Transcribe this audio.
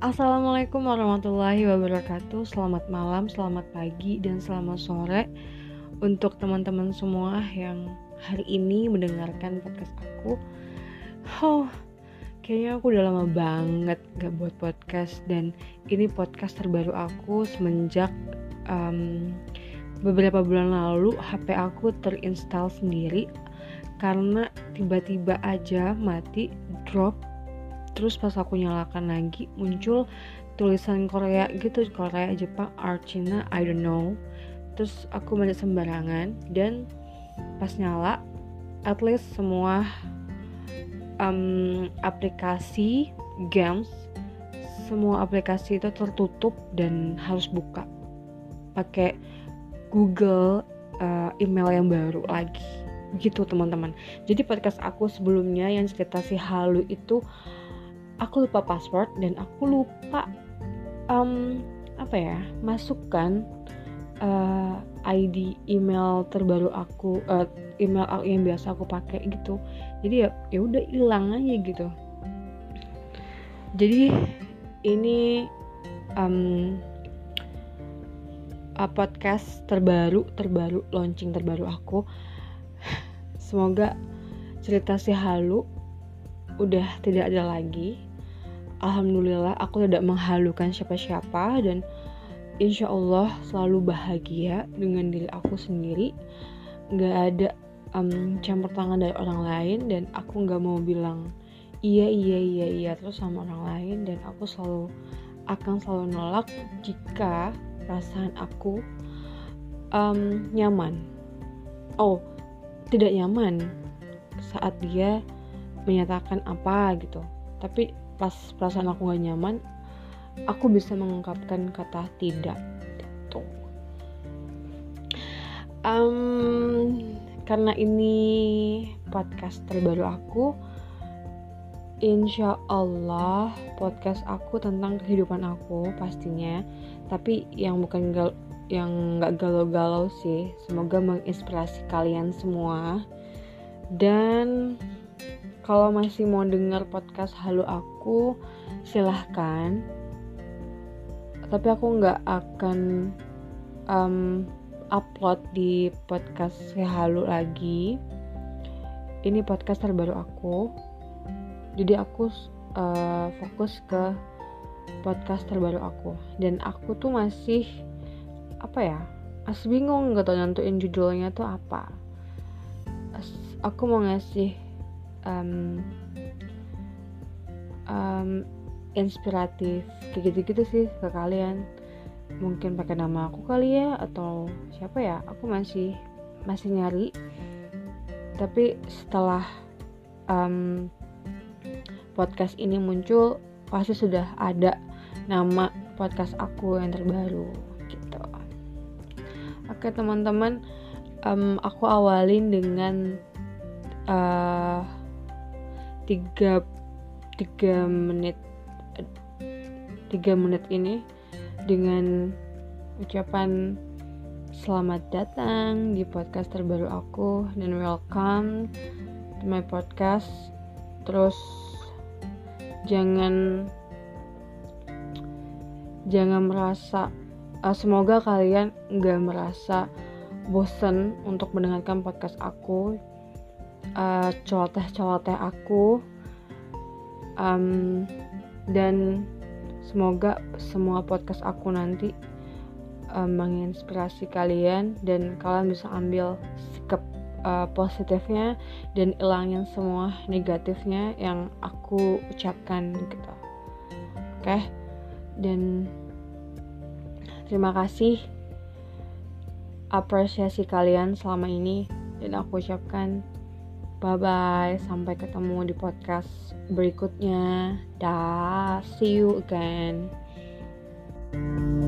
Assalamualaikum warahmatullahi wabarakatuh. Selamat malam, selamat pagi, dan selamat sore Untuk teman-teman semua yang hari ini mendengarkan podcast aku. Oh, kayaknya aku udah lama banget gak buat podcast Dan ini podcast terbaru aku semenjak um, beberapa bulan lalu HP aku terinstall sendiri Karena tiba-tiba aja mati, drop terus pas aku nyalakan lagi muncul tulisan Korea gitu Korea Jepang art Cina I don't know. Terus aku banyak sembarangan dan pas nyala at least semua um, aplikasi games semua aplikasi itu tertutup dan harus buka. Pakai Google uh, email yang baru lagi. Gitu teman-teman. Jadi podcast aku sebelumnya yang cerita si Halu itu aku lupa password dan aku lupa um, apa ya masukkan uh, eh, ID email terbaru aku uh, email yang biasa aku pakai gitu. Jadi ya ya udah hilang aja gitu. Jadi ini um, uh, podcast terbaru terbaru launching terbaru aku. Semoga cerita si halu udah tidak ada lagi alhamdulillah aku tidak menghalukan siapa-siapa dan insya Allah selalu bahagia dengan diri aku sendiri. Nggak ada um, campur tangan dari orang lain dan aku nggak mau bilang iya iya iya iya terus sama orang lain dan aku selalu akan selalu nolak jika perasaan aku um, nyaman. Oh tidak nyaman saat dia menyatakan apa gitu tapi pas perasaan aku gak nyaman aku bisa mengungkapkan kata tidak. Gitu um, karena ini podcast terbaru aku Insya Allah podcast aku tentang kehidupan aku pastinya. Tapi yang bukan gal yang nggak galau-galau sih semoga menginspirasi kalian semua. Dan kalau masih mau dengar podcast Halo Aku, silahkan. Tapi aku nggak akan um, upload di podcast Halo lagi. Ini podcast terbaru aku. Jadi aku uh, fokus ke podcast terbaru aku. Dan aku tuh masih apa ya? Masih bingung gak tau nentuin judulnya tuh apa. Aku mau ngasih um, um, inspiratif kayak gitu-gitu sih ke kalian. Mungkin pakai nama aku kali ya atau siapa ya? Aku masih masih nyari. Tapi setelah um, podcast ini muncul pasti sudah ada nama podcast aku yang terbaru gitu. Oke teman-teman um, aku awalin dengan uh, tiga tiga menit tiga menit ini dengan ucapan selamat datang di podcast terbaru aku dan welcome to my podcast. Terus jangan jangan merasa uh, semoga kalian nggak merasa bosan untuk mendengarkan podcast aku uh, celoteh-celoteh aku. Um, dan semoga semua podcast aku nanti um, menginspirasi kalian dan kalian bisa ambil sikap uh, positifnya dan ilangin semua negatifnya yang aku ucapkan gitu. Oke? Dan terima kasih. Apresiasi kalian selama ini dan aku ucapkan Bye bye, sampai ketemu di podcast berikutnya. Dah, see you again. thank you